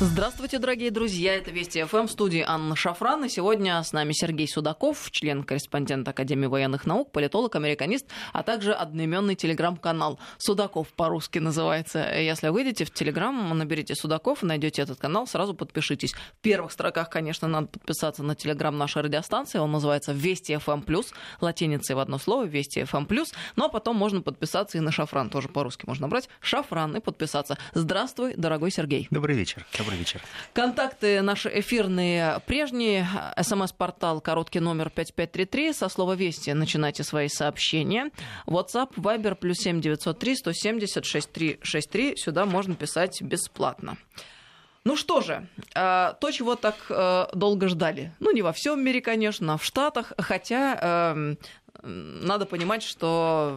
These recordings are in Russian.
Здравствуйте, дорогие друзья. Это Вести ФМ в студии Анна Шафран. И сегодня с нами Сергей Судаков, член-корреспондент Академии военных наук, политолог, американист, а также одноименный телеграм-канал Судаков по-русски называется. Если выйдете в телеграм, наберите Судаков, найдете этот канал, сразу подпишитесь. В первых строках, конечно, надо подписаться на телеграм нашей радиостанции. Он называется Вести ФМ плюс, латиницей в одно слово, Вести ФМ плюс. Ну а потом можно подписаться и на Шафран, тоже по-русски можно брать. Шафран и подписаться. Здравствуй, дорогой Сергей. Добрый вечер. Добрый вечер. Контакты наши эфирные прежние. СМС-портал короткий номер 5533. Со слова «Вести» начинайте свои сообщения. WhatsApp, Viber, плюс 7903 170 6363. Сюда можно писать бесплатно. Ну что же, э, то, чего так э, долго ждали. Ну, не во всем мире, конечно, а в Штатах. Хотя эм, надо понимать, что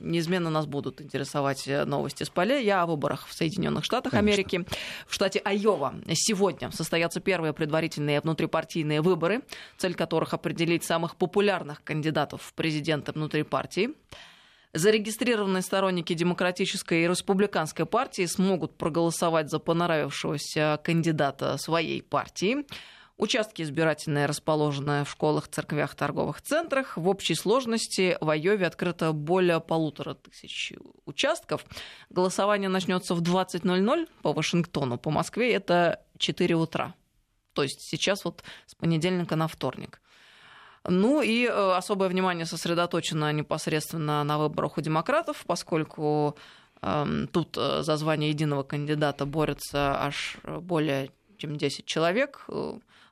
неизменно нас будут интересовать э, новости с поля. Я о выборах в Соединенных Штатах Конечно. Америки. В штате Айова сегодня состоятся первые предварительные внутрипартийные выборы, цель которых определить самых популярных кандидатов в президенты внутри партии. Зарегистрированные сторонники демократической и республиканской партии смогут проголосовать за понравившегося кандидата своей партии. Участки избирательные расположены в школах, церквях, торговых центрах. В общей сложности в Айове открыто более полутора тысяч участков. Голосование начнется в 20.00 по Вашингтону. По Москве это 4 утра. То есть сейчас вот с понедельника на вторник. Ну и э, особое внимание сосредоточено непосредственно на выборах у демократов, поскольку эм, тут э, за звание единого кандидата борются аж более чем 10 человек.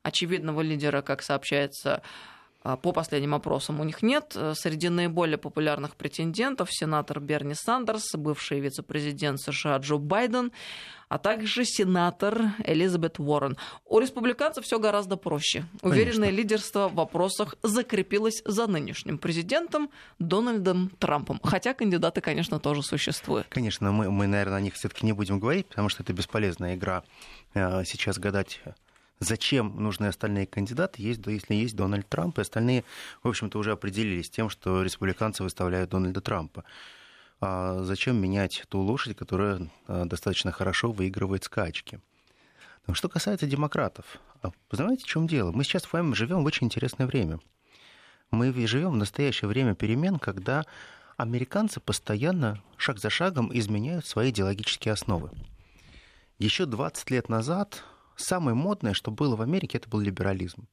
Очевидного лидера, как сообщается, а, по последним опросам у них нет. Среди наиболее популярных претендентов сенатор Берни Сандерс, бывший вице-президент США Джо Байден, а также сенатор Элизабет Уоррен. У республиканцев все гораздо проще. Уверенное Конечно. лидерство в вопросах закрепилось за нынешним президентом Дональдом Трампом. Хотя кандидаты, конечно, тоже существуют. Конечно, мы, мы наверное, о них все-таки не будем говорить, потому что это бесполезная игра э, сейчас гадать зачем нужны остальные кандидаты, есть, если есть Дональд Трамп, и остальные, в общем-то, уже определились тем, что республиканцы выставляют Дональда Трампа. А зачем менять ту лошадь, которая а, достаточно хорошо выигрывает скачки? Но что касается демократов, а вы знаете, в чем дело? Мы сейчас с вами живем в очень интересное время. Мы живем в настоящее время перемен, когда американцы постоянно, шаг за шагом, изменяют свои идеологические основы. Еще 20 лет назад самое модное, что было в Америке, это был либерализм.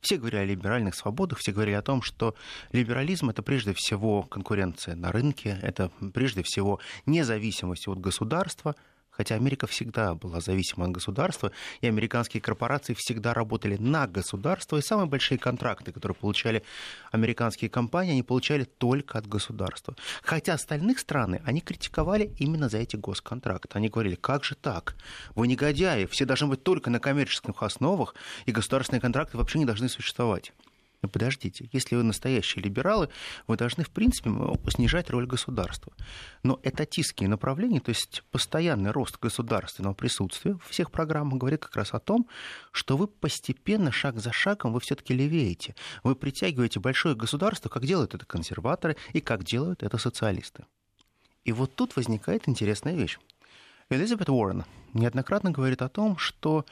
Все говорили о либеральных свободах, все говорили о том, что либерализм это прежде всего конкуренция на рынке, это прежде всего независимость от государства, Хотя Америка всегда была зависима от государства, и американские корпорации всегда работали на государство, и самые большие контракты, которые получали американские компании, они получали только от государства. Хотя остальных страны они критиковали именно за эти госконтракты. Они говорили, как же так? Вы негодяи, все должны быть только на коммерческих основах, и государственные контракты вообще не должны существовать. Но подождите, если вы настоящие либералы, вы должны, в принципе, снижать роль государства. Но этатистские направления, то есть постоянный рост государственного присутствия в всех программах говорит как раз о том, что вы постепенно, шаг за шагом, вы все-таки левеете. Вы притягиваете большое государство, как делают это консерваторы и как делают это социалисты. И вот тут возникает интересная вещь. Элизабет Уоррен неоднократно говорит о том, что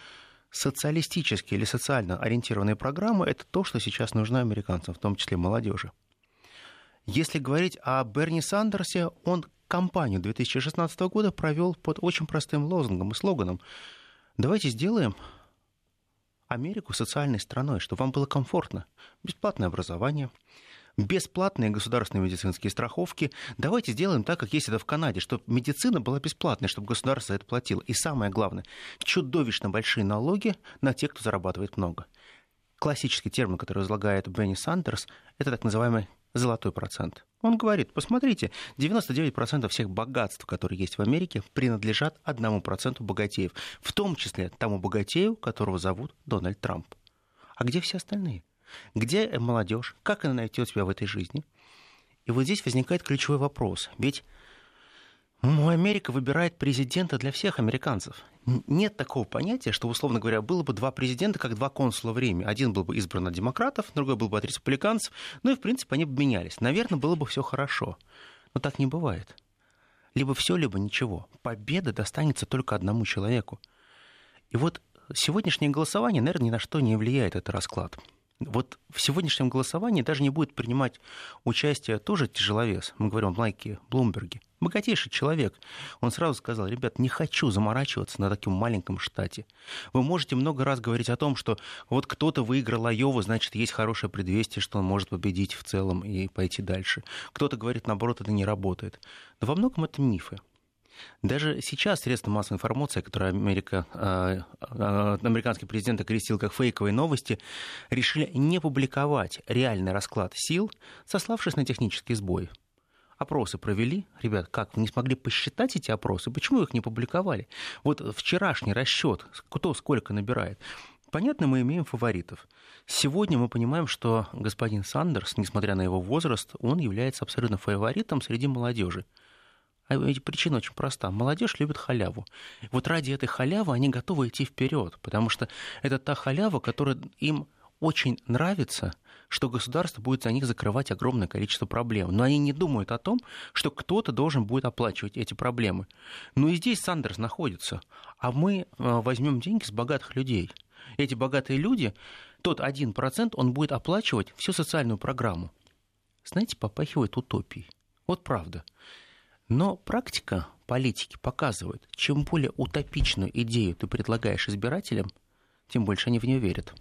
социалистические или социально ориентированные программы – это то, что сейчас нужно американцам, в том числе молодежи. Если говорить о Берни Сандерсе, он кампанию 2016 года провел под очень простым лозунгом и слоганом. Давайте сделаем Америку социальной страной, чтобы вам было комфортно. Бесплатное образование, бесплатные государственные медицинские страховки. Давайте сделаем так, как есть это в Канаде, чтобы медицина была бесплатной, чтобы государство это платило. И самое главное, чудовищно большие налоги на тех, кто зарабатывает много. Классический термин, который излагает Бенни Сандерс, это так называемый золотой процент. Он говорит, посмотрите, 99% всех богатств, которые есть в Америке, принадлежат одному проценту богатеев, в том числе тому богатею, которого зовут Дональд Трамп. А где все остальные? Где молодежь? Как она найдет себя в этой жизни? И вот здесь возникает ключевой вопрос. Ведь Америка выбирает президента для всех американцев. Нет такого понятия, что, условно говоря, было бы два президента, как два консула в Риме. Один был бы избран от демократов, другой был бы от республиканцев. Ну и, в принципе, они бы менялись. Наверное, было бы все хорошо. Но так не бывает. Либо все, либо ничего. Победа достанется только одному человеку. И вот сегодняшнее голосование, наверное, ни на что не влияет, этот расклад. Вот в сегодняшнем голосовании даже не будет принимать участие тоже тяжеловес. Мы говорим о Майке Блумберге. Богатейший человек. Он сразу сказал, ребят, не хочу заморачиваться на таком маленьком штате. Вы можете много раз говорить о том, что вот кто-то выиграл Айову, значит, есть хорошее предвестие, что он может победить в целом и пойти дальше. Кто-то говорит, наоборот, это не работает. Но во многом это мифы. Даже сейчас средства массовой информации, которые Америка, э, э, американский президент окрестил как фейковые новости, решили не публиковать реальный расклад сил, сославшись на технический сбой. Опросы провели. Ребят, как, вы не смогли посчитать эти опросы? Почему их не публиковали? Вот вчерашний расчет, кто сколько набирает. Понятно, мы имеем фаворитов. Сегодня мы понимаем, что господин Сандерс, несмотря на его возраст, он является абсолютно фаворитом среди молодежи. А причина очень проста. Молодежь любит халяву. Вот ради этой халявы они готовы идти вперед, потому что это та халява, которая им очень нравится, что государство будет за них закрывать огромное количество проблем. Но они не думают о том, что кто-то должен будет оплачивать эти проблемы. Ну и здесь Сандерс находится. А мы э, возьмем деньги с богатых людей. Эти богатые люди, тот один процент, он будет оплачивать всю социальную программу. Знаете, попахивает утопией. Вот правда. Но практика политики показывает, чем более утопичную идею ты предлагаешь избирателям, тем больше они в нее верят.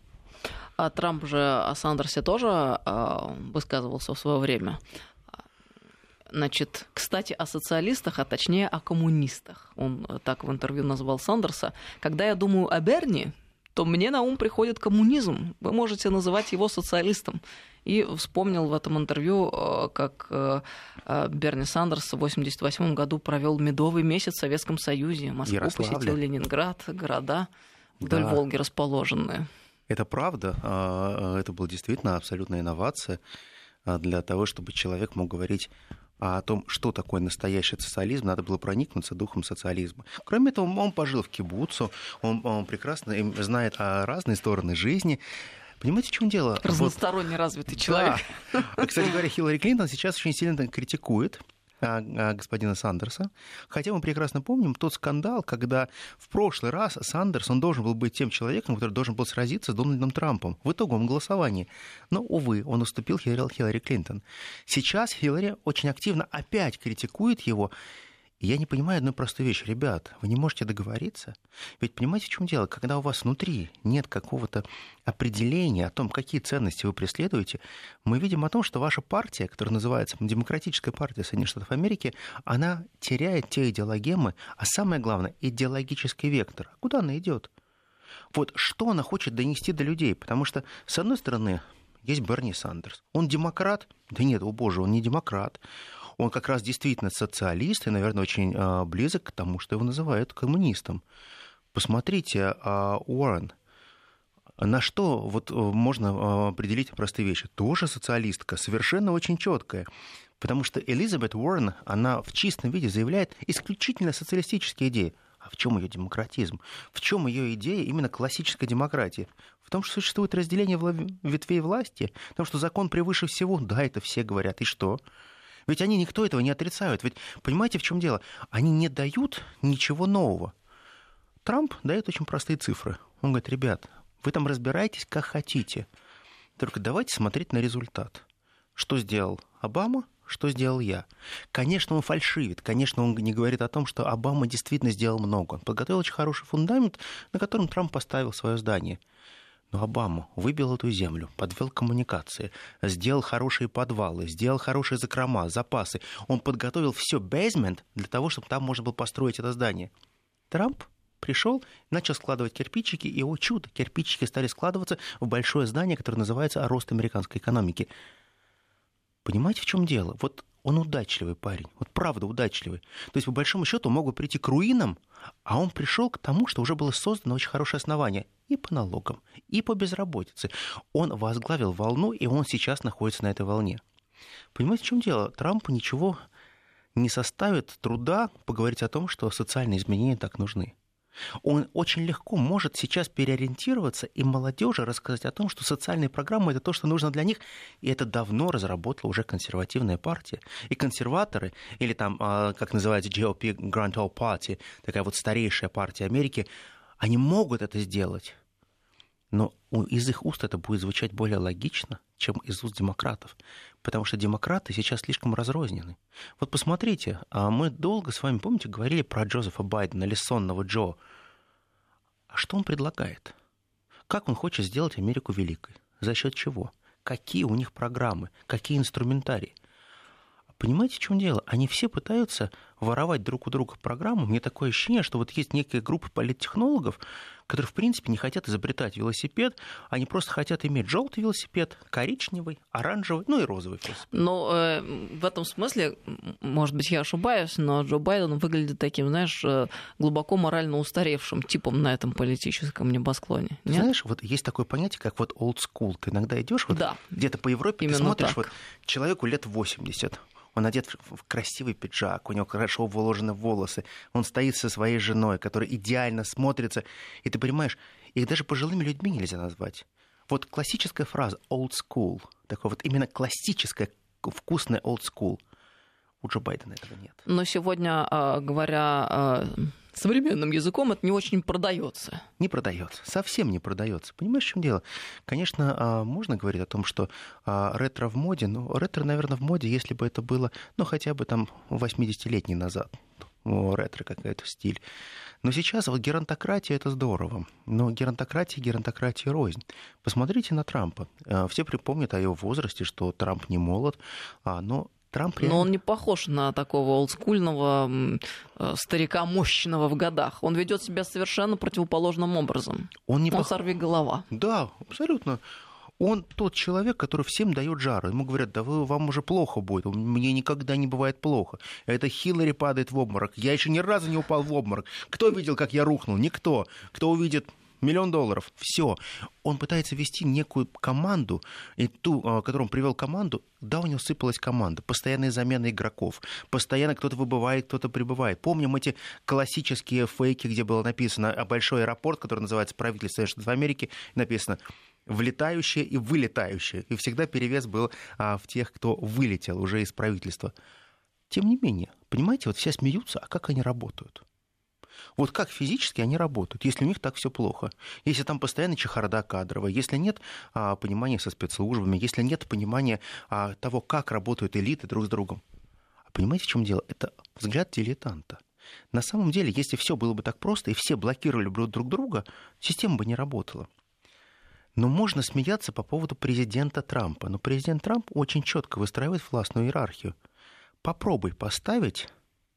А Трамп же о Сандерсе тоже э, высказывался в свое время. Значит, кстати, о социалистах, а точнее о коммунистах. Он так в интервью назвал Сандерса. Когда я думаю о Берни, то мне на ум приходит коммунизм. Вы можете называть его социалистом. И вспомнил в этом интервью, э, как э, э, Берни Сандерс в 1988 году провел медовый месяц в Советском Союзе. Москву Ярославле. посетил Ленинград, города вдоль Да. Волги расположенные. Это правда. а, Это была действительно абсолютная инновация а, для того, чтобы человек мог говорить о том, что такое настоящий социализм, надо было проникнуться духом социализма. Кроме этого, он пожил в кибуцу, он, он прекрасно знает о разные стороны жизни. Понимаете, в чем дело? Вот- Разносторонне развитый человек. Да. Кстати говоря, Хиллари Клинтон сейчас очень сильно критикует а, а, господина Сандерса. Хотя мы прекрасно помним тот скандал, когда в прошлый раз Сандерс, он должен был быть тем человеком, который должен был сразиться с Дональдом Трампом в итоговом голосовании. Но, увы, он уступил Хиллари, Хиллари Клинтон. Сейчас Хиллари очень активно опять критикует его. И я не понимаю одной простой вещи. Ребят, вы не можете договориться? Ведь понимаете, в чем дело? Когда у вас внутри нет какого-то определения о том, какие ценности вы преследуете, мы видим о том, что ваша партия, которая называется Демократическая партия Соединенных Штатов Америки, она теряет те идеологемы, а самое главное, идеологический вектор. Куда она идет? Вот что она хочет донести до людей? Потому что, с одной стороны, есть Берни Сандерс. Он демократ? Да нет, о боже, он не демократ. Он как раз действительно социалист и, наверное, очень э, близок к тому, что его называют коммунистом. Посмотрите, э, Уоррен, на что вот э, можно э, определить простые вещи? Тоже социалистка, совершенно очень четкая. Потому что Элизабет Уоррен, она в чистом виде заявляет исключительно социалистические идеи. А в чем ее демократизм? В чем ее идея именно классической демократии? В том, что существует разделение ветвей власти, в том, что закон превыше всего. Да, это все говорят. И что? Ведь они никто этого не отрицают. Ведь понимаете, в чем дело? Они не дают ничего нового. Трамп дает очень простые цифры. Он говорит, ребят, вы там разбираетесь как хотите. Только давайте смотреть на результат. Что сделал Обама, что сделал я. Конечно, он фальшивит. Конечно, он не говорит о том, что Обама действительно сделал много. Он подготовил очень хороший фундамент, на котором Трамп поставил свое здание. Но Обама выбил эту землю, подвел коммуникации, сделал хорошие подвалы, сделал хорошие закрома, запасы. Он подготовил все бейзмент для того, чтобы там можно было построить это здание. Трамп пришел, начал складывать кирпичики, и, о чудо, кирпичики стали складываться в большое здание, которое называется «Рост американской экономики». Понимаете, в чем дело? Вот он удачливый парень, вот правда удачливый. То есть, по большому счету, мог бы прийти к руинам, а он пришел к тому, что уже было создано очень хорошее основание и по налогам, и по безработице. Он возглавил волну, и он сейчас находится на этой волне. Понимаете, в чем дело? Трампу ничего не составит труда поговорить о том, что социальные изменения так нужны. Он очень легко может сейчас переориентироваться и молодежи рассказать о том, что социальные программы это то, что нужно для них, и это давно разработала уже консервативная партия. И консерваторы, или там, а, как называется GOP, Grand Old Party, такая вот старейшая партия Америки, Они могут это сделать, но из их уст это будет звучать более логично, чем из уст демократов. Потому что демократы сейчас слишком разрознены. Вот посмотрите, а мы долго с вами, помните, говорили про Джозефа Байдена или сонного Джо. А что он предлагает? Как он хочет сделать Америку великой? За счет чего? Какие у них программы? Какие инструментарии? Понимаете, в чем дело? Они все пытаются воровать друг у друга программу. Мне такое ощущение, что вот есть некая группа политтехнологов, которые, в принципе, не хотят изобретать велосипед, они просто хотят иметь желтый велосипед, коричневый, оранжевый, ну и розовый велосипед. Но э, в этом смысле, может быть, я ошибаюсь, но Джо Байден выглядит таким, знаешь, э, глубоко морально устаревшим типом на этом политическом небосклоне. Нет? Знаешь, вот есть такое понятие, как вот old school. Ты иногда идешь вот да. где-то по Европе, Именно ты смотришь, так. вот человеку лет 80, он одет в красивый пиджак, у него хорошо выложены волосы, он стоит со своей женой, которая идеально смотрится, и ты понимаешь, их даже пожилыми людьми нельзя назвать. Вот классическая фраза old school, такое вот именно классическая, вкусная old school. У Джо Байдена этого нет. Но сегодня, а, говоря а, современным языком это не очень продается. Не продается, совсем не продается. Понимаешь, в чем дело? Конечно, а, можно говорить о том, что а, ретро в моде, но ретро, наверное, в моде, если бы это было, ну, хотя бы там 80-летний назад. Ретро какой-то стиль. Но сейчас вот геронтократия это здорово. Но геронтократия, геронтократия рознь. Посмотрите на Трампа. А, все припомнят о его возрасте, что Трамп не молод, но Трамп реально... Но он не похож на такого олдскульного э, старика мощного в годах. Он ведет себя совершенно противоположным образом. Он, не он пох... сорви голова. Да, абсолютно. Он тот человек, который всем дает жару. Ему говорят, да вы, вам уже плохо будет, мне никогда не бывает плохо. Это Хиллари падает в обморок. Я еще ни разу не упал в обморок. Кто видел, как я рухнул? Никто. Кто увидит миллион долларов, все. Он пытается вести некую команду, и ту, а, которую он привел команду, да, у него сыпалась команда, постоянные замены игроков, постоянно кто-то выбывает, кто-то прибывает. Помним эти классические фейки, где было написано а, большой аэропорт, который называется правительство Соединенных Штатов Америки, написано влетающие и вылетающие. И всегда перевес был а, в тех, кто вылетел уже из правительства. Тем не менее, понимаете, вот все смеются, а как они работают? Вот как физически они работают, если у них так все плохо? Если там постоянно чехарда кадровая, если нет а, понимания со спецслужбами, если нет понимания а, того, как работают элиты друг с другом. А понимаете, в чем дело? Это взгляд дилетанта. На самом деле, если все было бы так просто, и все блокировали бы друг друга, система бы не работала. Но можно смеяться по поводу президента Трампа. Но президент Трамп очень четко выстраивает властную иерархию. Попробуй поставить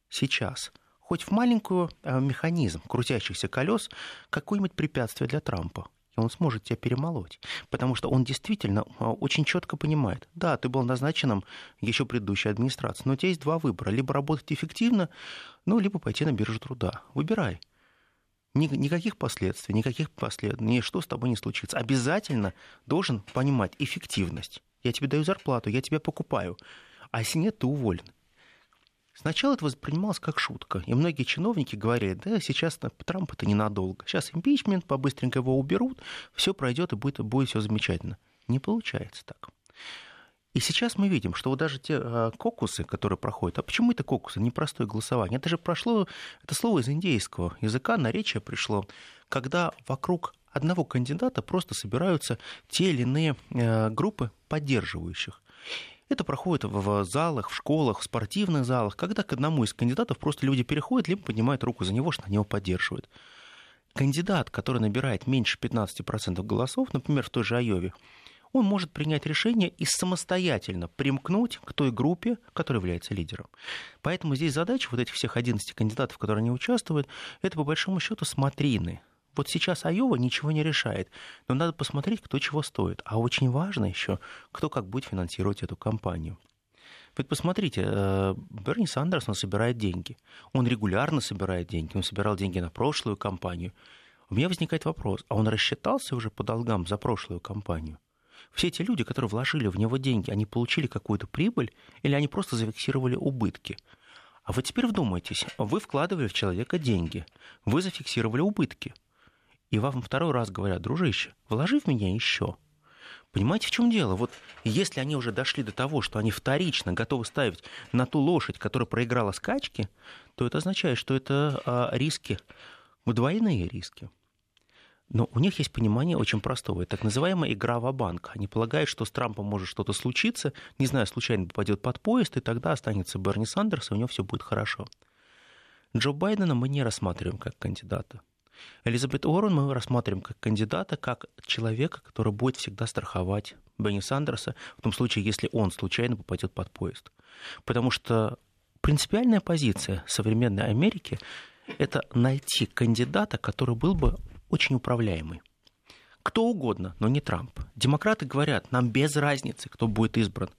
сейчас – хоть в маленькую э, механизм крутящихся колес какое-нибудь препятствие для Трампа. И он сможет тебя перемолоть. Потому что он действительно э, очень четко понимает, да, ты был назначенным еще предыдущей администрацией, но у тебя есть два выбора. Либо работать эффективно, ну, либо пойти на биржу труда. Выбирай. Никаких последствий, никаких последствий, что с тобой не случится. Обязательно должен понимать эффективность. Я тебе даю зарплату, я тебя покупаю. А если нет, ты уволен. Сначала это воспринималось как шутка, и многие чиновники говорили, да, сейчас Трамп это ненадолго, сейчас импичмент, побыстренько его уберут, все пройдет и будет, будет все замечательно. Не получается так. И сейчас мы видим, что вот даже те э, кокусы, которые проходят, а почему это кокусы, непростое голосование? Это же прошло, это слово из индейского языка, наречие пришло, когда вокруг одного кандидата просто собираются те или иные э, группы поддерживающих. Это проходит в залах, в школах, в спортивных залах, когда к одному из кандидатов просто люди переходят, либо поднимают руку за него, что они его поддерживают. Кандидат, который набирает меньше 15% голосов, например, в той же Айове, он может принять решение и самостоятельно примкнуть к той группе, которая является лидером. Поэтому здесь задача вот этих всех 11 кандидатов, которые не участвуют, это по большому счету смотрины, вот сейчас Айова ничего не решает, но надо посмотреть, кто чего стоит. А очень важно еще, кто как будет финансировать эту кампанию. Ведь посмотрите, э, Берни Сандерс, он собирает деньги. Он регулярно собирает деньги. Он собирал деньги на прошлую кампанию. У меня возникает вопрос, а он рассчитался уже по долгам за прошлую кампанию? Все эти люди, которые вложили в него деньги, они получили какую-то прибыль или они просто зафиксировали убытки? А вы теперь вдумайтесь, вы вкладывали в человека деньги, вы зафиксировали убытки – и вам второй раз говорят, дружище, вложи в меня еще. Понимаете, в чем дело? Вот если они уже дошли до того, что они вторично готовы ставить на ту лошадь, которая проиграла скачки, то это означает, что это а, риски, двойные риски. Но у них есть понимание очень простого. так называемая игра в банк Они полагают, что с Трампом может что-то случиться, не знаю, случайно попадет под поезд, и тогда останется Берни Сандерс, и у него все будет хорошо. Джо Байдена мы не рассматриваем как кандидата. Элизабет Уоррен мы рассматриваем как кандидата, как человека, который будет всегда страховать Бенни Сандерса в том случае, если он случайно попадет под поезд. Потому что принципиальная позиция современной Америки – это найти кандидата, который был бы очень управляемый. Кто угодно, но не Трамп. Демократы говорят, нам без разницы, кто будет избран.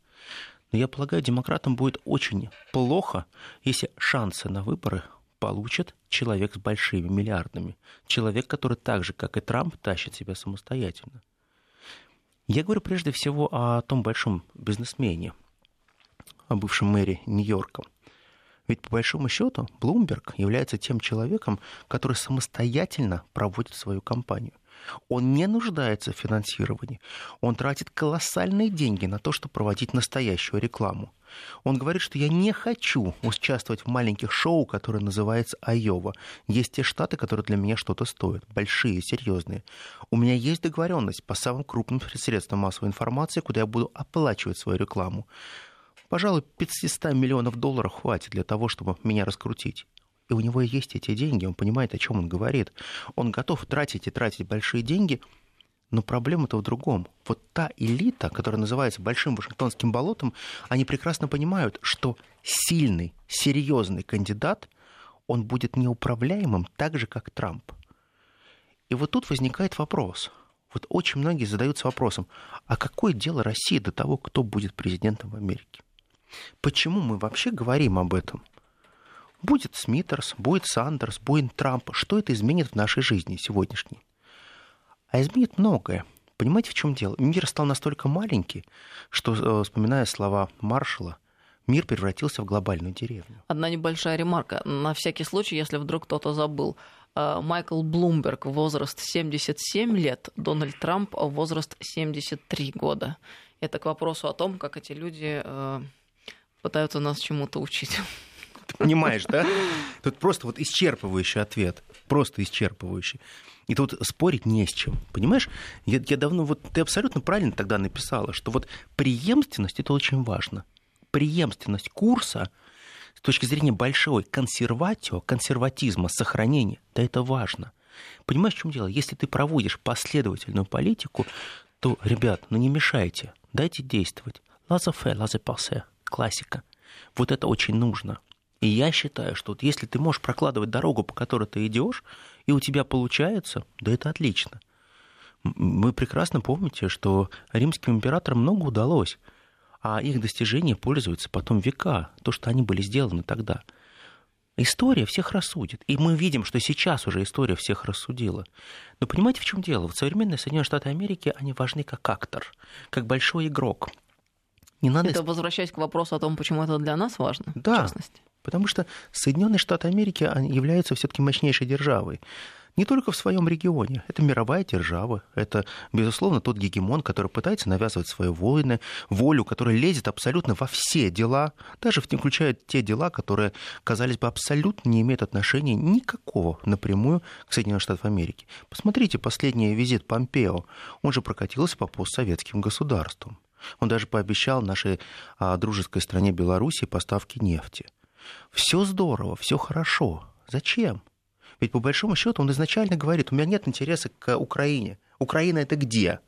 Но я полагаю, демократам будет очень плохо, если шансы на выборы получит человек с большими миллиардами. Человек, который так же, как и Трамп, тащит себя самостоятельно. Я говорю прежде всего о том большом бизнесмене, о бывшем мэре Нью-Йорка. Ведь по большому счету Блумберг является тем человеком, который самостоятельно проводит свою кампанию. Он не нуждается в финансировании. Он тратит колоссальные деньги на то, чтобы проводить настоящую рекламу. Он говорит, что я не хочу участвовать в маленьких шоу, которое называется Айова. Есть те штаты, которые для меня что-то стоят. Большие, серьезные. У меня есть договоренность по самым крупным средствам массовой информации, куда я буду оплачивать свою рекламу. Пожалуй, 500 миллионов долларов хватит для того, чтобы меня раскрутить. И у него есть эти деньги, он понимает, о чем он говорит. Он готов тратить и тратить большие деньги, но проблема-то в другом. Вот та элита, которая называется Большим Вашингтонским болотом, они прекрасно понимают, что сильный, серьезный кандидат, он будет неуправляемым так же, как Трамп. И вот тут возникает вопрос. Вот очень многие задаются вопросом, а какое дело России до того, кто будет президентом в Америке? Почему мы вообще говорим об этом? Будет Смитерс, будет Сандерс, будет Трамп. Что это изменит в нашей жизни сегодняшней? А изменит многое. Понимаете, в чем дело? Мир стал настолько маленький, что, э, вспоминая слова Маршала, мир превратился в глобальную деревню. Одна небольшая ремарка. На всякий случай, если вдруг кто-то забыл. Э, Майкл Блумберг, возраст 77 лет, Дональд Трамп, возраст 73 года. Это к вопросу о том, как эти люди э, пытаются нас чему-то учить. Понимаешь, да? Тут просто вот исчерпывающий ответ. Просто исчерпывающий. И тут спорить не с чем. Понимаешь? Я, я давно... Вот ты абсолютно правильно тогда написала, что вот преемственность — это очень важно. Преемственность курса с точки зрения большой консерватио, консерватизма, сохранения, да это важно. Понимаешь, в чем дело? Если ты проводишь последовательную политику, то, ребят, ну не мешайте, дайте действовать. Лазафе, лазепасе, классика. Вот это очень нужно. И я считаю, что вот если ты можешь прокладывать дорогу, по которой ты идешь, и у тебя получается, да это отлично. Вы прекрасно помните, что римским императорам много удалось, а их достижения пользуются потом века, то, что они были сделаны тогда. История всех рассудит. И мы видим, что сейчас уже история всех рассудила. Но понимаете, в чем дело? Вот современные Соединенные Штаты Америки, они важны как актор, как большой игрок. Не надо... Это возвращаясь к вопросу о том, почему это для нас важно, да, в частности. Потому что Соединенные Штаты Америки являются все-таки мощнейшей державой. Не только в своем регионе. Это мировая держава. Это, безусловно, тот гегемон, который пытается навязывать свои войны, волю, которая лезет абсолютно во все дела, даже включая те дела, которые, казались бы, абсолютно не имеют отношения никакого напрямую к Соединенным Штатам Америки. Посмотрите, последний визит Помпео. Он же прокатился по постсоветским государствам. Он даже пообещал нашей а, дружеской стране Беларуси поставки нефти. Все здорово, все хорошо. Зачем? Ведь по большому счету он изначально говорит, у меня нет интереса к Украине. Украина это где?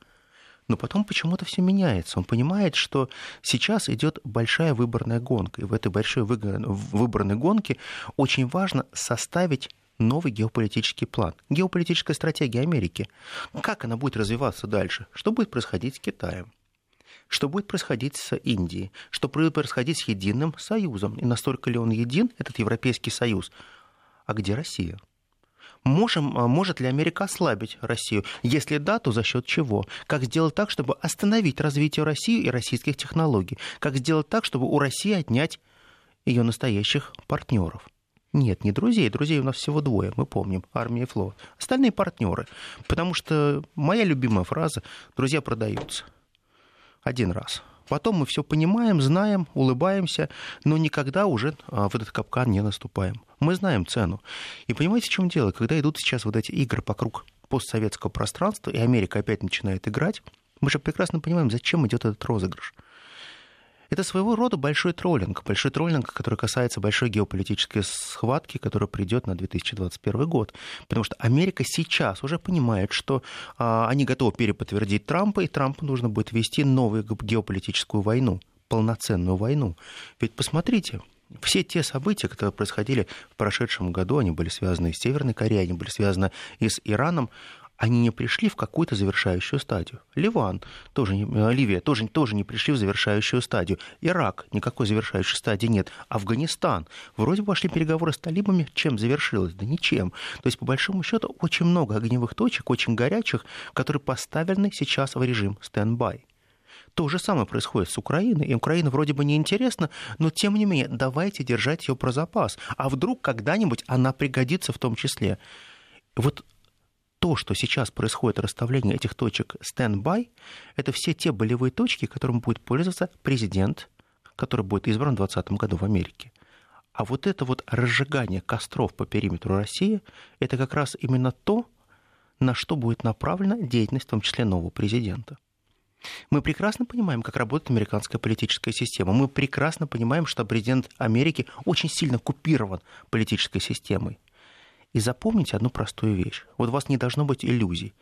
Но потом почему-то все меняется. Он понимает, что сейчас идет большая выборная гонка. И в этой большой выборной гонке очень важно составить новый геополитический план, геополитическая стратегия Америки. Как она будет развиваться дальше? Что будет происходить с Китаем? Что будет происходить с Индией, что будет происходить с единым союзом, и настолько ли он един, этот Европейский союз. А где Россия? Можем, а, может ли Америка ослабить Россию? Если да, то за счет чего? Как сделать так, чтобы остановить развитие России и российских технологий? Как сделать так, чтобы у России отнять ее настоящих партнеров? Нет, не друзей. Друзей у нас всего двое, мы помним, армия и флот. Остальные партнеры. Потому что моя любимая фраза «друзья продаются» один раз. Потом мы все понимаем, знаем, улыбаемся, но никогда уже а, в этот капкан не наступаем. Мы знаем цену. И понимаете, в чем дело? Когда идут сейчас вот эти игры вокруг постсоветского пространства, и Америка опять начинает играть, мы же прекрасно понимаем, зачем идет этот розыгрыш. Это своего рода большой троллинг. Большой троллинг, который касается большой геополитической схватки, которая придет на 2021 год. Потому что Америка сейчас уже понимает, что а, они готовы переподтвердить Трампа, и Трампу нужно будет вести новую геополитическую войну, полноценную войну. Ведь посмотрите, все те события, которые происходили в прошедшем году, они были связаны с Северной Кореей, они были связаны и с Ираном, они не пришли в какую-то завершающую стадию. Ливан, тоже э, Ливия, тоже, тоже не пришли в завершающую стадию. Ирак, никакой завершающей стадии нет. Афганистан, вроде бы пошли переговоры с талибами, чем завершилось? Да ничем. То есть, по большому счету, очень много огневых точек, очень горячих, которые поставлены сейчас в режим стендбай. То же самое происходит с Украиной. И Украина вроде бы неинтересна, но тем не менее, давайте держать ее про запас. А вдруг когда-нибудь она пригодится в том числе. Вот то, что сейчас происходит расставление этих точек stand-by, это все те болевые точки, которым будет пользоваться президент, который будет избран в 2020 году в Америке. А вот это вот разжигание костров по периметру России, это как раз именно то, на что будет направлена деятельность, в том числе нового президента. Мы прекрасно понимаем, как работает американская политическая система. Мы прекрасно понимаем, что президент Америки очень сильно купирован политической системой. И запомните одну простую вещь. Вот у вас не должно быть иллюзий.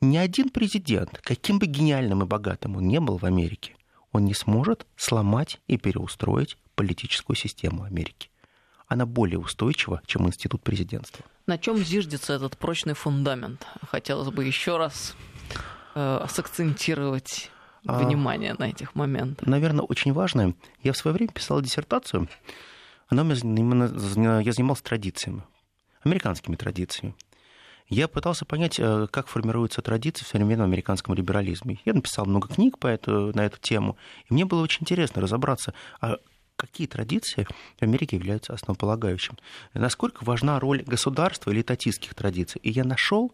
Ни один президент, каким бы гениальным и богатым он не был в Америке, он не сможет сломать и переустроить политическую систему Америки. Она более устойчива, чем институт президентства. На чем зиждется этот прочный фундамент? Хотелось бы еще раз э, сакцентировать а, внимание на этих моментах. Наверное, очень важно. Я в свое время писал диссертацию. Она, я занимался традициями американскими традициями. Я пытался понять, э, как формируются традиции в современном американском либерализме. Я написал много книг по эту, на эту тему, и мне было очень интересно разобраться, а какие традиции в Америке являются основополагающим. Насколько важна роль государства или татистских традиций. И я нашел,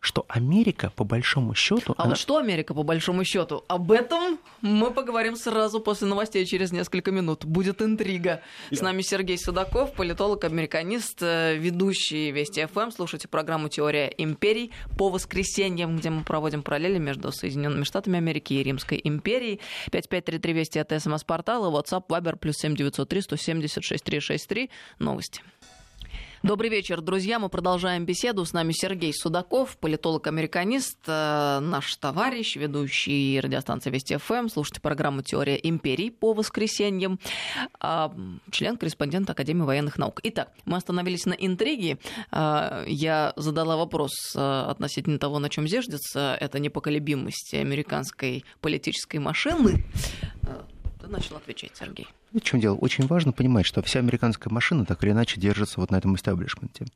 что Америка, по большому счету... А она... вот что Америка, по большому счету? Об этом мы поговорим сразу после новостей через несколько минут. Будет интрига. С нами Сергей Судаков, политолог, американист, э, ведущий Вести ФМ. Слушайте программу «Теория империй» по воскресеньям, где мы проводим параллели между Соединенными Штатами Америки и Римской империей. 5533 Вести от СМС-портала, WhatsApp, Viber, плюс 7 903 176 363. Новости. Добрый вечер, друзья. Мы продолжаем беседу. С нами Сергей Судаков, политолог-американист, э, наш товарищ, ведущий радиостанции Вести ФМ. Слушайте программу «Теория империй» по воскресеньям. А, член-корреспондент Академии военных наук. Итак, мы остановились на интриге. А, я задала вопрос э, относительно того, на чем зиждется. Это непоколебимость американской политической машины. Ты начал отвечать, Сергей. В чем дело? Очень важно понимать, что вся американская машина так или иначе держится вот на этом истеблишменте.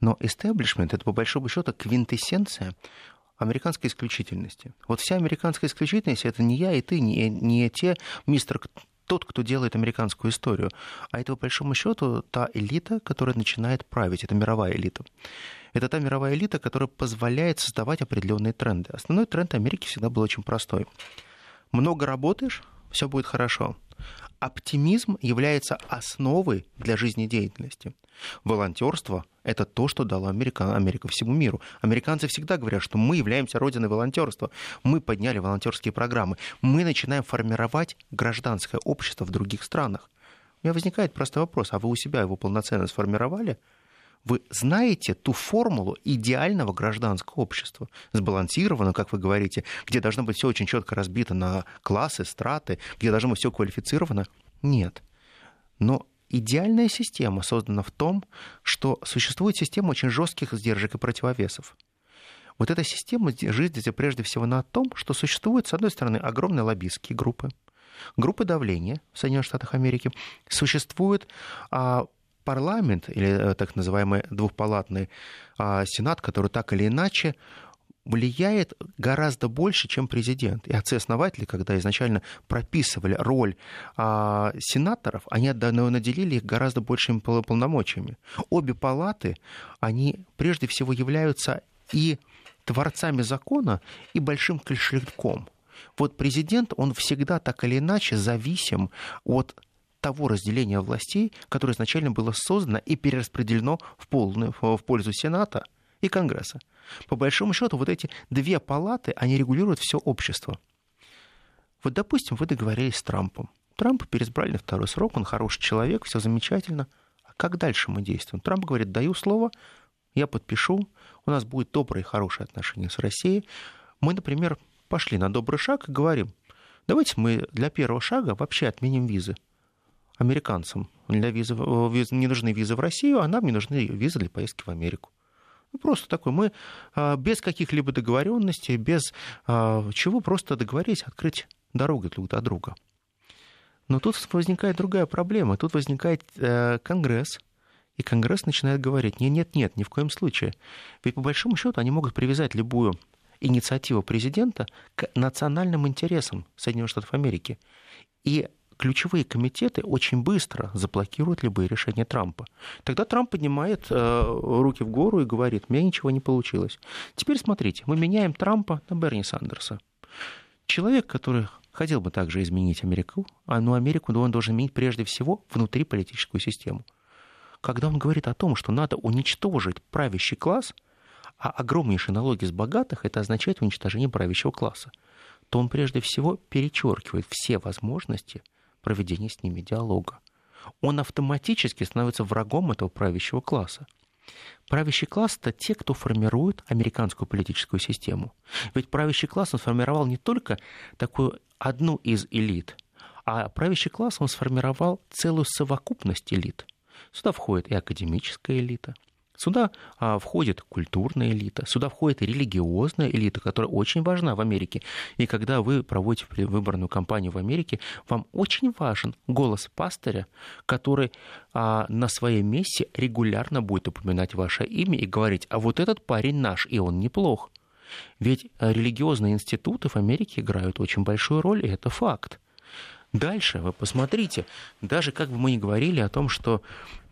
Но истеблишмент — это, по большому счету, квинтэссенция американской исключительности. Вот вся американская исключительность — это не я и ты, не, не те мистер тот, кто делает американскую историю, а это, по большому счету, та элита, которая начинает править, это мировая элита. Это та мировая элита, которая позволяет создавать определенные тренды. Основной тренд Америки всегда был очень простой. Много работаешь, все будет хорошо оптимизм является основой для жизнедеятельности. Волонтерство – это то, что дала Америка, Америка всему миру. Американцы всегда говорят, что мы являемся родиной волонтерства. Мы подняли волонтерские программы. Мы начинаем формировать гражданское общество в других странах. У меня возникает простой вопрос, а вы у себя его полноценно сформировали – вы знаете ту формулу идеального гражданского общества, сбалансированного, как вы говорите, где должно быть все очень четко разбито на классы, страты, где должно быть все квалифицировано? Нет. Но идеальная система создана в том, что существует система очень жестких сдержек и противовесов. Вот эта система жизнь прежде всего на том, что существуют, с одной стороны, огромные лоббистские группы, группы давления в Соединенных Штатах Америки, существует а, парламент, или э, так называемый двухпалатный а, сенат, который так или иначе влияет гораздо больше, чем президент. И отцы-основатели, когда изначально прописывали роль а, сенаторов, они наделили их гораздо большими полномочиями. Обе палаты, они прежде всего являются и творцами закона, и большим кошельком. Вот президент, он всегда так или иначе зависим от того разделения властей, которое изначально было создано и перераспределено в, полную, в пользу Сената. и Конгресса. По большому счету, вот эти две палаты, они регулируют все общество. Вот, допустим, вы договорились с Трампом. Трампа переизбрали на второй срок, он хороший человек, все замечательно. А как дальше мы действуем? Трамп говорит, даю слово, я подпишу, у нас будет добрые, хорошие отношения с Россией. Мы, например, пошли на добрый шаг и говорим, давайте мы для первого шага вообще отменим визы американцам. Для визы, виз, не нужны визы в Россию, а нам не нужны визы для поездки в Америку. Ну, просто такой. Мы а, без каких-либо договоренностей, без а, чего просто договорились открыть дорогу друг до друга. Но тут возникает другая проблема. Тут возникает э, Конгресс, и Конгресс начинает говорить, нет, нет, нет, ни в коем случае. Ведь по большому счету они могут привязать любую инициативу президента к национальным интересам Соединенных Штатов Америки. И ключевые комитеты очень быстро заблокируют любые решения Трампа. Тогда Трамп поднимает э, руки в гору и говорит, у меня ничего не получилось. Теперь смотрите, мы меняем Трампа на Берни Сандерса. Человек, который хотел бы также изменить Америку, а ну Америку он должен изменить прежде всего внутри политическую систему. Когда он говорит о том, что надо уничтожить правящий класс, а огромнейшие налоги с богатых, это означает уничтожение правящего класса, то он прежде всего перечеркивает все возможности проведения с ними диалога. Он автоматически становится врагом этого правящего класса. Правящий класс — это те, кто формирует американскую политическую систему. Ведь правящий класс он сформировал не только такую одну из элит, а правящий класс он сформировал целую совокупность элит. Сюда входит и академическая элита, Сюда а, входит культурная элита, сюда входит религиозная элита, которая очень важна в Америке. И когда вы проводите выборную кампанию в Америке, вам очень важен голос пастыря, который а, на своей мессе регулярно будет упоминать ваше имя и говорить, а вот этот парень наш, и он неплох. Ведь религиозные институты в Америке играют очень большую роль, и это факт. Дальше вы посмотрите, даже как бы мы ни говорили о том, что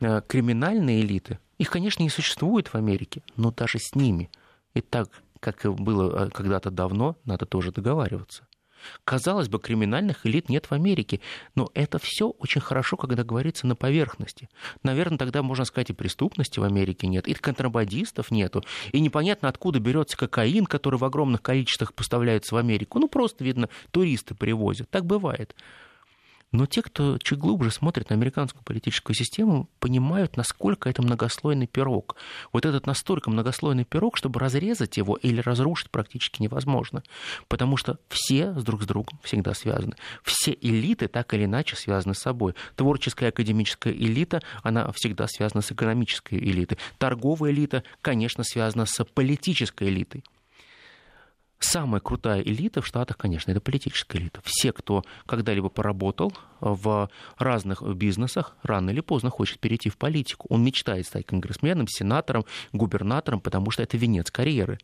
э, криминальные элиты, их, конечно, не существует в Америке, но даже с ними, и так, как было э, когда-то давно, надо тоже договариваться. Казалось бы, криминальных элит нет в Америке, но это все очень хорошо, когда говорится на поверхности. Наверное, тогда можно сказать, и преступности в Америке нет, и контрабандистов нету, и непонятно, откуда берется кокаин, который в огромных количествах поставляется в Америку. Ну, просто, видно, туристы привозят. Так бывает. Но те, кто чуть глубже смотрит на американскую политическую систему, понимают, насколько это многослойный пирог. Вот этот настолько многослойный пирог, чтобы разрезать его или разрушить практически невозможно. Потому что все с друг с другом всегда связаны. Все элиты так или иначе связаны с собой. Творческая академическая элита, она всегда связана с экономической элитой. Торговая элита, конечно, связана с политической элитой. Самая крутая элита в Штатах, конечно, это политическая элита. Все, кто когда-либо поработал в разных бизнесах, рано или поздно хочет перейти в политику. Он мечтает стать конгрессменом, сенатором, губернатором, потому что это венец карьеры.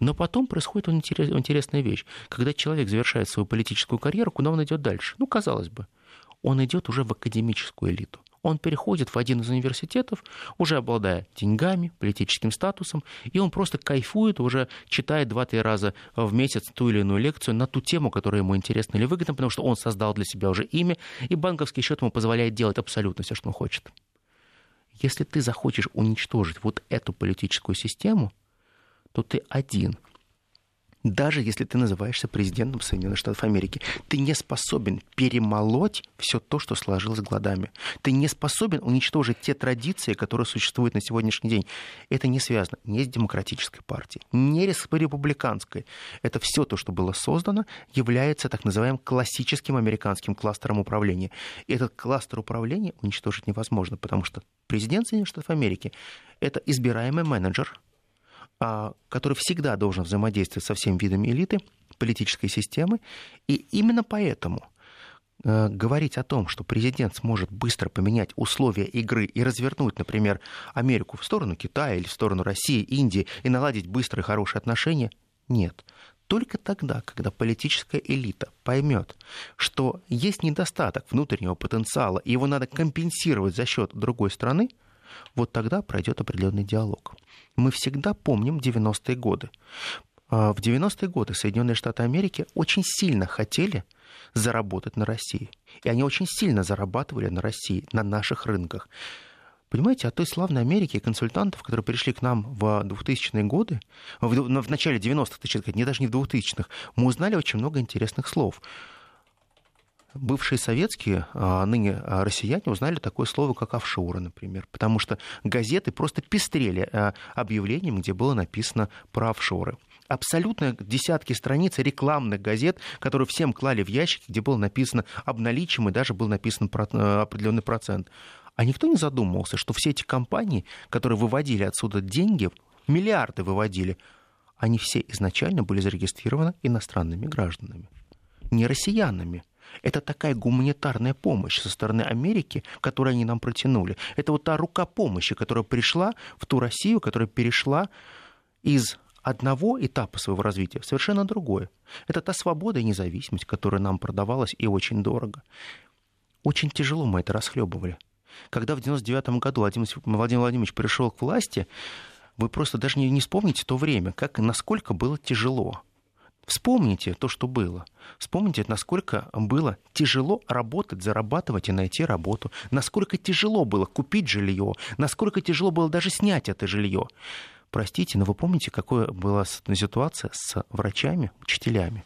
Но потом происходит интересная вещь. Когда человек завершает свою политическую карьеру, куда он идет дальше? Ну, казалось бы, он идет уже в академическую элиту он переходит в один из университетов, уже обладая деньгами, политическим статусом, и он просто кайфует, уже читает два-три раза в месяц ту или иную лекцию на ту тему, которая ему интересна или выгодна, потому что он создал для себя уже имя, и банковский счет ему позволяет делать абсолютно все, что он хочет. Если ты захочешь уничтожить вот эту политическую систему, то ты один – даже если ты называешься президентом Соединенных Штатов Америки. Ты не способен перемолоть все то, что сложилось годами. Ты не способен уничтожить те традиции, которые существуют на сегодняшний день. Это не связано ни с демократической партией, ни с республиканской. Это все то, что было создано, является так называемым классическим американским кластером управления. И этот кластер управления уничтожить невозможно, потому что президент Соединенных Штатов Америки – это избираемый менеджер, который всегда должен взаимодействовать со всеми видами элиты, политической системы. И именно поэтому э, говорить о том, что президент сможет быстро поменять условия игры и развернуть, например, Америку в сторону Китая или в сторону России, Индии и наладить быстрые хорошие отношения, нет. Только тогда, когда политическая элита поймет, что есть недостаток внутреннего потенциала, и его надо компенсировать за счет другой страны, вот тогда пройдет определенный диалог. Мы всегда помним 90-е годы. А, в 90-е годы Соединенные Штаты Америки очень сильно хотели заработать на России. И они очень сильно зарабатывали на России, на наших рынках. Понимаете, от той славной Америки консультантов, которые пришли к нам в 2000-е годы, в, в начале 90-х, точнее не даже не в 2000-х, мы узнали очень много интересных слов. Бывшие советские, а ныне россияне узнали такое слово, как офшоры, например, потому что газеты просто пестрели а, объявлением, где было написано про офшоры абсолютно десятки страниц рекламных газет, которые всем клали в ящики, где было написано об наличии и даже был написан э, определенный процент. А никто не задумывался, что все эти компании, которые выводили отсюда деньги, миллиарды выводили, они все изначально были зарегистрированы иностранными гражданами, не россиянами. Это такая гуманитарная помощь со стороны Америки, которую они нам протянули. Это вот та рука помощи, которая пришла в ту Россию, которая перешла из одного этапа своего развития в совершенно другое. Это та свобода и независимость, которая нам продавалась и очень дорого. Очень тяжело мы это расхлебывали. Когда в 99 году Владимир, Владимир Владимирович пришел к власти, вы просто даже не вспомните то время, как, насколько было тяжело. Вспомните то, что было. Вспомните, насколько было тяжело работать, зарабатывать и найти работу. Насколько тяжело было купить жилье. Насколько тяжело было даже снять это жилье. Простите, но вы помните, какая была ситуация с врачами, учителями?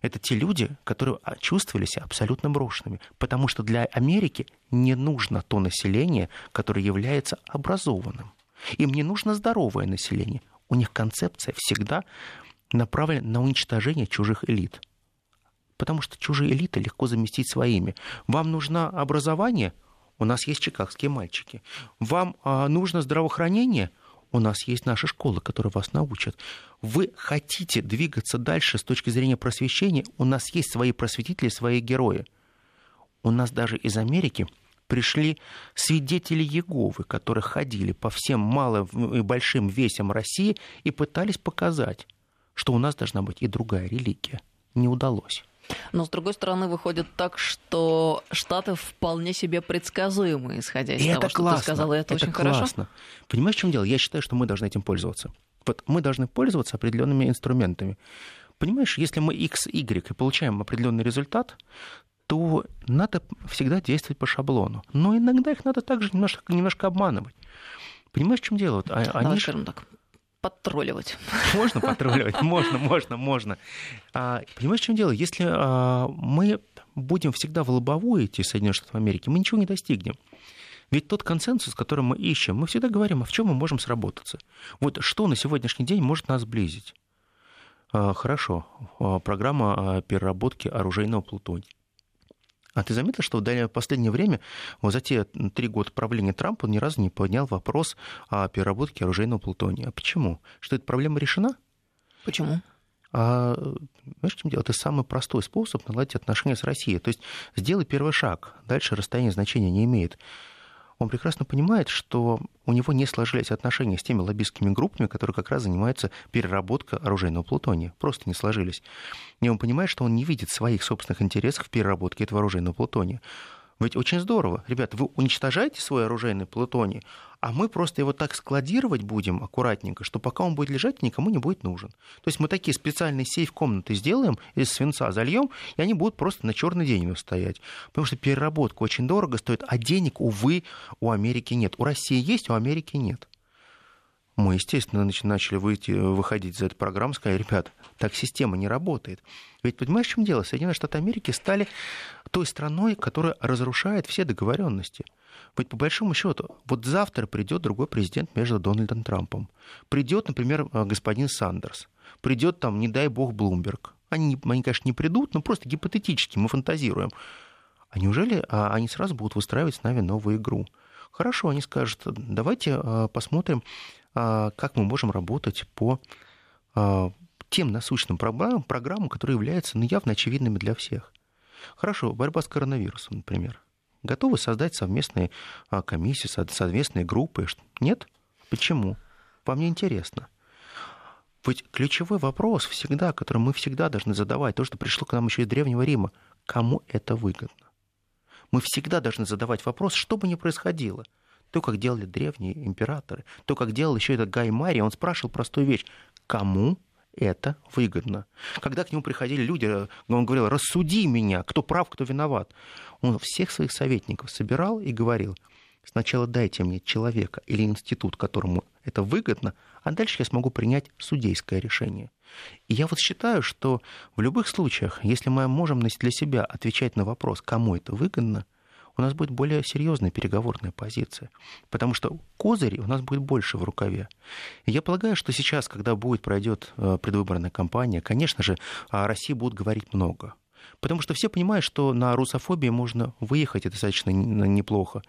Это те люди, которые чувствовали себя абсолютно брошенными, потому что для Америки не нужно то население, которое является образованным. Им не нужно здоровое население. У них концепция всегда направлена на уничтожение чужих элит. Потому что чужие элиты легко заместить своими. Вам нужно образование? У нас есть чикагские мальчики. Вам а, нужно здравоохранение? У нас есть наши школы, которые вас научат. Вы хотите двигаться дальше с точки зрения просвещения? У нас есть свои просветители, свои герои. У нас даже из Америки пришли свидетели Еговы, которые ходили по всем малым и большим весям России и пытались показать, что у нас должна быть и другая религия. Не удалось. Но, с другой стороны, выходит так, что Штаты вполне себе предсказуемы, исходя из и того, это что классно. ты сказала. Это, это очень классно. хорошо. Понимаешь, в чем дело? Я считаю, что мы должны этим пользоваться. Вот мы должны пользоваться определенными инструментами. Понимаешь, если мы X, Y и получаем определенный результат, то надо всегда действовать по шаблону. Но иногда их надо также немножко, немножко обманывать. Понимаешь, в чем дело? Вот, а, Давай они... скажем так, подтролливать. Можно подтролливать, можно, можно, можно. А, понимаешь, в чем дело? Если а, мы будем всегда в лобовую идти Соединенных Штатов Америки, мы ничего не достигнем. Ведь тот консенсус, который мы ищем, мы всегда говорим, а в чем мы можем сработаться. Вот что на сегодняшний день может нас сблизить? А, хорошо, а, программа а, переработки оружейного плутония. А ты заметил, что в последнее время, вот за те три года правления Трампа, он ни разу не поднял вопрос о переработке оружейного плутония. А почему? Что эта проблема решена? Почему? А, знаешь, чем дело? Это самый простой способ наладить отношения с Россией. То есть сделай первый шаг, дальше расстояние значения не имеет он прекрасно понимает, что у него не сложились отношения с теми лоббистскими группами, которые как раз занимаются переработкой оружейного плутония. Просто не сложились. И он понимает, что он не видит своих собственных интересов в переработке этого оружейного плутония. Ведь очень здорово. Ребята, вы уничтожаете свой оружейный плутоний, а мы просто его так складировать будем аккуратненько, что пока он будет лежать, никому не будет нужен. То есть мы такие специальные сейф-комнаты сделаем, из свинца зальем, и они будут просто на черный день стоять. Потому что переработка очень дорого стоит, а денег, увы, у Америки нет. У России есть, у Америки нет мы, естественно, начали выйти, выходить из этой программы, сказали, ребят, так система не работает. Ведь понимаешь, в чем дело? Соединенные Штаты Америки стали той страной, которая разрушает все договоренности. Ведь по большому счету, вот завтра придет другой президент между Дональдом Трампом. Придет, например, э, господин Сандерс. Придет там, не дай бог, Блумберг. Они, они, конечно, не придут, но просто гипотетически мы фантазируем. А неужели а, они сразу будут выстраивать с нами новую игру? Хорошо, они скажут, давайте а, посмотрим, как мы можем работать по а, тем насущным программам, программам, которые являются ну, явно очевидными для всех. Хорошо, борьба с коронавирусом, например. Готовы создать совместные а, комиссии, совместные группы? Нет? Почему? По мне интересно. Ведь ключевой вопрос всегда, который мы всегда должны задавать, то, что пришло к нам еще из Древнего Рима, кому это выгодно? Мы всегда должны задавать вопрос, что бы ни происходило – то, как делали древние императоры, то, как делал еще этот Гай Мария, он спрашивал простую вещь. Кому это выгодно. Когда к нему приходили люди, он говорил, рассуди меня, кто прав, кто виноват. Он всех своих советников собирал и говорил, Сначала дайте мне человека или институт, которому это выгодно, а дальше я смогу принять судейское решение. И я вот считаю, что в любых случаях, если мы можем для себя отвечать на вопрос, кому это выгодно, у нас будет более серьезная переговорная позиция. Потому что козырей у нас будет больше в рукаве. Я полагаю, что сейчас, когда будет пройдет э, предвыборная кампания, конечно же, о России будут говорить много. Потому что все понимают, что на русофобии можно выехать и достаточно неплохо.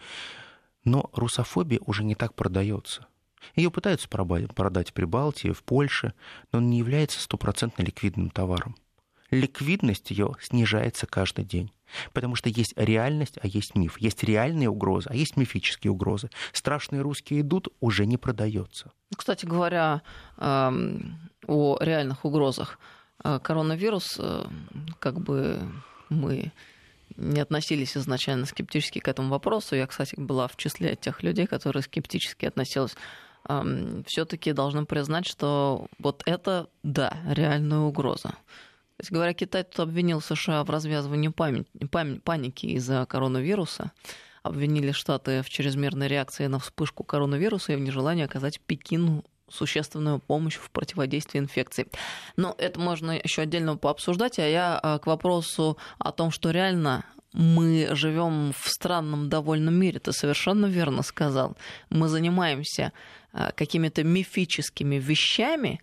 Но русофобия уже не так продается. Ее пытаются продать в Прибалтии, в Польше, но он не является стопроцентно ликвидным товаром. Ликвидность ее снижается каждый день. Потому что есть реальность, а есть миф. Есть реальные угрозы, а есть мифические угрозы. Страшные русские идут уже не продается. Кстати говоря, эм, о реальных угрозах. Э, коронавирус, э, как бы мы не относились изначально скептически к этому вопросу. Я, кстати, была в числе тех людей, которые скептически относились. Все-таки должны признать, что вот это, да, реальная угроза. Кстати говоря, Китай тут обвинил США в развязывании паники из-за коронавируса. Обвинили Штаты в чрезмерной реакции на вспышку коронавируса и в нежелании оказать Пекину существенную помощь в противодействии инфекции. Но это можно еще отдельно пообсуждать, а я а, к вопросу о том, что реально мы живем в странном довольно мире, ты совершенно верно сказал. Мы занимаемся а, какими-то мифическими вещами,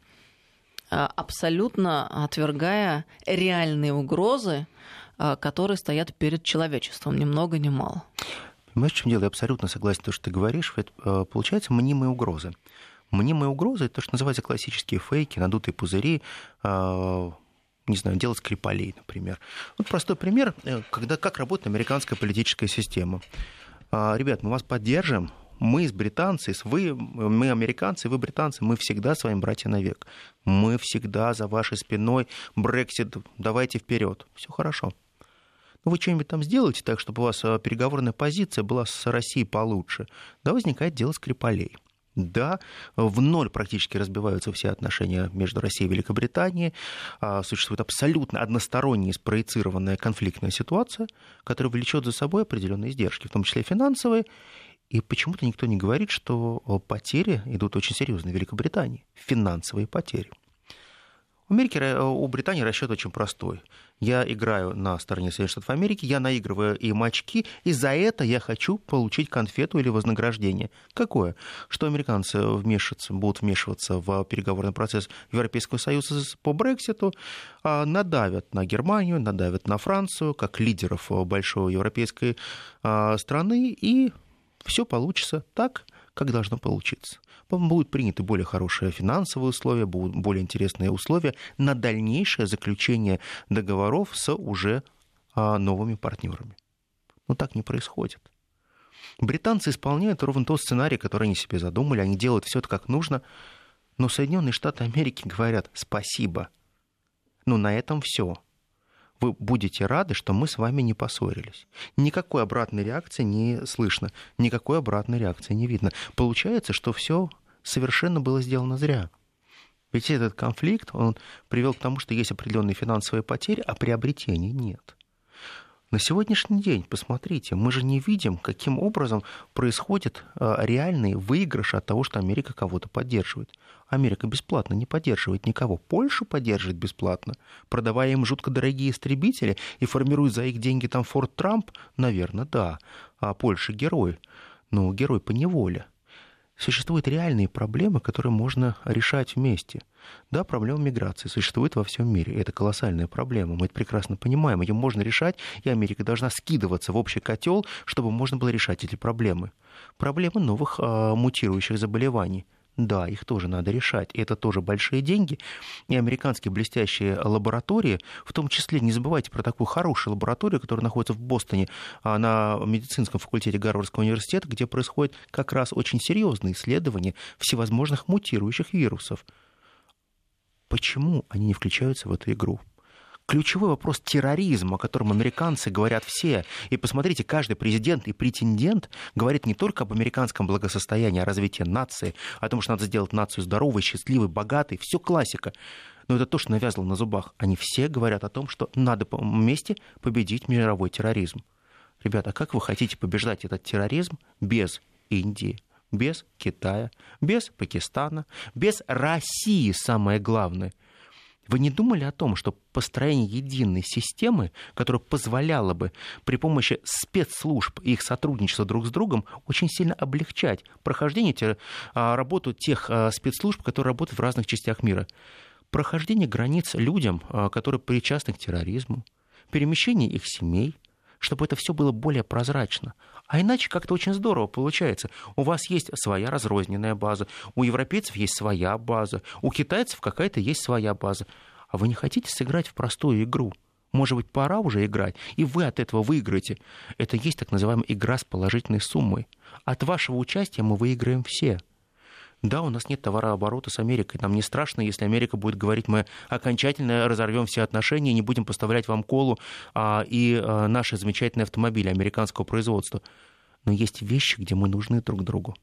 абсолютно отвергая реальные угрозы, которые стоят перед человечеством, ни много ни мало. Понимаешь, в чем дело? Я абсолютно согласен с тем, что ты говоришь. Это, получается, мнимые угрозы. Мнимые угрозы — это то, что называется классические фейки, надутые пузыри, а, не знаю, делать скрипалей, например. Вот простой пример, э, когда, как работает американская политическая система. Ребят, мы вас поддержим, мы из британцы, вы, мы американцы, вы британцы, мы всегда с вами братья навек. Мы всегда за вашей спиной. Брексит, давайте вперед. Все хорошо. Но вы что-нибудь там сделаете так, чтобы у вас а, переговорная позиция была с Россией получше. Да, возникает дело Скрипалей да, в ноль практически разбиваются все отношения между Россией и Великобританией. А, существует абсолютно односторонняя спроецированная конфликтная ситуация, которая влечет за собой определенные издержки, в том числе финансовые. И почему-то никто не говорит, что потери идут очень серьезные в Великобритании, финансовые потери. У, Америки, у Британии расчет очень простой. Я играю на стороне Соединенных Штатов Америки, я наигрываю им очки, и за это я хочу получить конфету или вознаграждение. Какое? Что американцы вмешиваться, будут вмешиваться в переговорный процесс Европейского Союза по Брекситу, а, надавят на Германию, надавят на Францию, как лидеров большой европейской а, страны, и все получится так, как должно получиться будут приняты более хорошие финансовые условия, будут более интересные условия на дальнейшее заключение договоров с уже а, новыми партнерами. Но так не происходит. Британцы исполняют ровно тот сценарий, который они себе задумали, они делают все это как нужно, но Соединенные Штаты Америки говорят спасибо. Но на этом все вы будете рады, что мы с вами не поссорились. Никакой обратной реакции не слышно, никакой обратной реакции не видно. Получается, что все совершенно было сделано зря. Ведь этот конфликт, он привел к тому, что есть определенные финансовые потери, а приобретений нет. На сегодняшний день, посмотрите, мы же не видим, каким образом происходит э, реальный выигрыш от того, что Америка кого-то поддерживает. Америка бесплатно не поддерживает никого. Польшу поддерживает бесплатно, продавая им жутко дорогие истребители и формируя за их деньги там Форт Трамп, наверное, да. А Польша герой. Но герой по неволе существуют реальные проблемы, которые можно решать вместе. Да, проблема миграции существует во всем мире. Это колоссальная проблема. Мы это прекрасно понимаем. Ее можно решать, и Америка должна скидываться в общий котел, чтобы можно было решать эти проблемы. Проблемы новых а, мутирующих заболеваний – да, их тоже надо решать. И это тоже большие деньги. И американские блестящие лаборатории, в том числе, не забывайте про такую хорошую лабораторию, которая находится в Бостоне а, на медицинском факультете Гарвардского университета, где происходят как раз очень серьезные исследования всевозможных мутирующих вирусов. Почему они не включаются в эту игру? Ключевой вопрос терроризма, о котором американцы говорят все. И посмотрите, каждый президент и претендент говорит не только об американском благосостоянии, о развитии нации, о том, что надо сделать нацию здоровой, счастливой, богатой. Все классика. Но это то, что навязано на зубах. Они все говорят о том, что надо вместе победить мировой терроризм. Ребята, а как вы хотите побеждать этот терроризм без Индии, без Китая, без Пакистана, без России, самое главное – вы не думали о том, что построение единой системы, которая позволяла бы при помощи спецслужб и их сотрудничества друг с другом очень сильно облегчать прохождение а, работу тех а, спецслужб, которые работают в разных частях мира? Прохождение границ людям, а, которые причастны к терроризму, перемещение их семей, чтобы это все было более прозрачно. А иначе как-то очень здорово получается. У вас есть своя разрозненная база, у европейцев есть своя база, у китайцев какая-то есть своя база. А вы не хотите сыграть в простую игру? Может быть, пора уже играть, и вы от этого выиграете. Это есть так называемая игра с положительной суммой. От вашего участия мы выиграем все. Да, у нас нет товарооборота с Америкой. Нам не страшно, если Америка будет говорить, мы окончательно разорвем все отношения, не будем поставлять вам колу а, и а, наши замечательные автомобили американского производства. Но есть вещи, где мы нужны друг другу.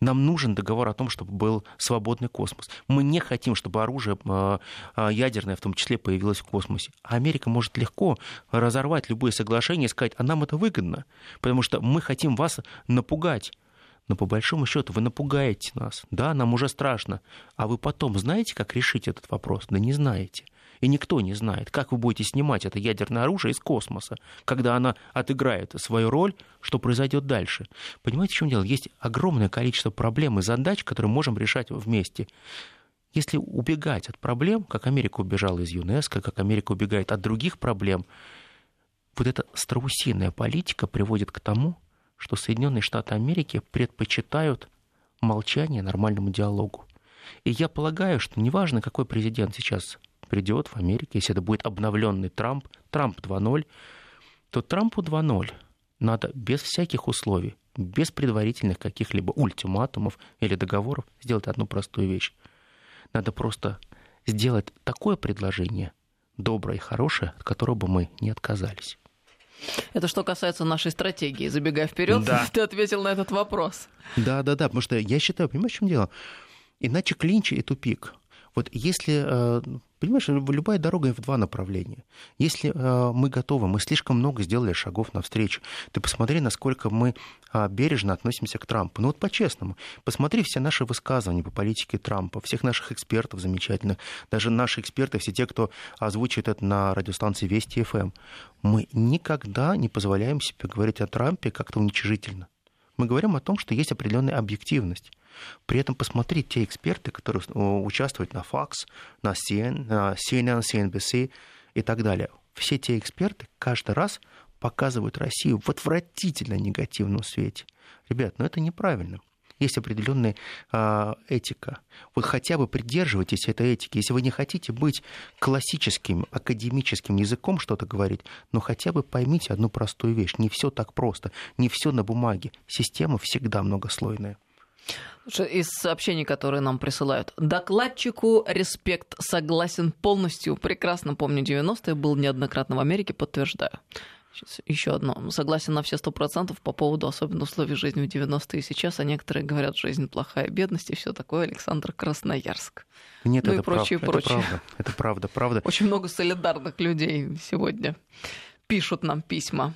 Нам нужен договор о том, чтобы был свободный космос. Мы не хотим, чтобы оружие а, а, ядерное в том числе появилось в космосе. А Америка может легко разорвать любые соглашения и сказать, а нам это выгодно, потому что мы хотим вас напугать но по большому счету вы напугаете нас. Да, нам уже страшно. А вы потом знаете, как решить этот вопрос? Да не знаете. И никто не знает, как вы будете снимать это ядерное оружие из космоса, когда она отыграет свою роль, что произойдет дальше. Понимаете, в чем дело? Есть огромное количество проблем и задач, которые можем решать вместе. Если убегать от проблем, как Америка убежала из ЮНЕСКО, как Америка убегает от других проблем, вот эта страусиная политика приводит к тому, что Соединенные Штаты Америки предпочитают молчание нормальному диалогу. И я полагаю, что неважно, какой президент сейчас придет в Америке, если это будет обновленный Трамп, Трамп 2.0, то Трампу 2.0 надо без всяких условий, без предварительных каких-либо ультиматумов или договоров сделать одну простую вещь. Надо просто сделать такое предложение, доброе и хорошее, от которого бы мы не отказались. Это что касается нашей стратегии. Забегая вперед, да. ты ответил на этот вопрос. Да, да, да, потому что я считаю, понимаешь, в чем дело? Иначе клинч и тупик. Вот если э, Понимаешь, любая дорога в два направления. Если э, мы готовы, мы слишком много сделали шагов навстречу. Ты посмотри, насколько мы э, бережно относимся к Трампу. Ну вот по-честному. Посмотри все наши высказывания по политике Трампа, всех наших экспертов замечательных, даже наши эксперты, все те, кто озвучивает это на радиостанции Вести ФМ. Эм. Мы никогда не позволяем себе говорить о Трампе как-то уничижительно. Мы говорим о том, что есть определенная объективность. При этом посмотреть те эксперты, которые э, участвуют на Fox, на CNN, на CNN, CNBC и так далее. Все те эксперты каждый раз показывают Россию в отвратительно негативном свете. Ребят, ну это неправильно. Есть определенная э, этика. Вот хотя бы придерживайтесь этой этики. Если вы не хотите быть классическим академическим языком что-то говорить, но хотя бы поймите одну простую вещь. Не все так просто, не все на бумаге. Система всегда многослойная. Из сообщений, которые нам присылают. Докладчику респект, согласен полностью. Прекрасно помню 90-е, был неоднократно в Америке, подтверждаю. Сейчас еще одно. Согласен на все сто процентов по поводу особенно условий жизни в 90-е и сейчас, а некоторые говорят, жизнь плохая, бедность и все такое. Александр Красноярск. Нет, ну это и прочее, прав, прочее. Это правда, это правда, правда. Очень много солидарных людей сегодня пишут нам письма.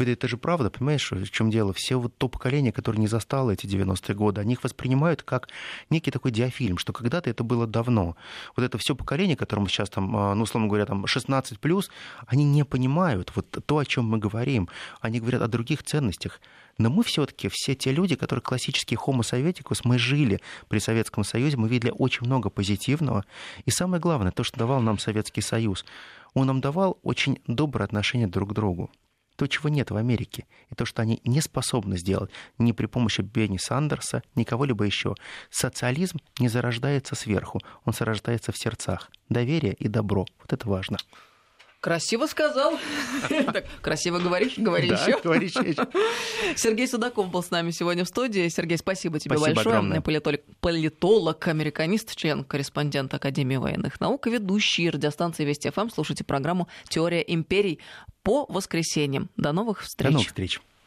Это же правда, понимаешь, в чем дело? Все вот то поколение, которое не застало эти 90-е годы, они их воспринимают как некий такой диафильм, что когда-то это было давно. Вот это все поколение, которому сейчас там, а, ну, условно говоря, там 16 плюс, они не понимают вот то, о чем мы говорим. Они говорят о других ценностях. Но мы все-таки все те люди, которые классические homo советикус, мы жили при Советском Союзе, мы видели очень много позитивного. И самое главное, то, что давал нам Советский Союз, он нам давал очень доброе отношение друг к другу то, чего нет в Америке, и то, что они не способны сделать ни при помощи Бенни Сандерса, ни кого-либо еще. Социализм не зарождается сверху, он зарождается в сердцах. Доверие и добро. Вот это важно. Красиво сказал. красиво говоришь, говори еще. говори еще. Сергей Судаков был с нами сегодня в студии. Сергей, спасибо тебе спасибо большое. Огромное. Политолог, политолог, американист, член, корреспондент Академии военных наук, ведущий радиостанции Вести ФМ. Слушайте программу «Теория империй» по воскресеньям. До новых встреч. До новых встреч.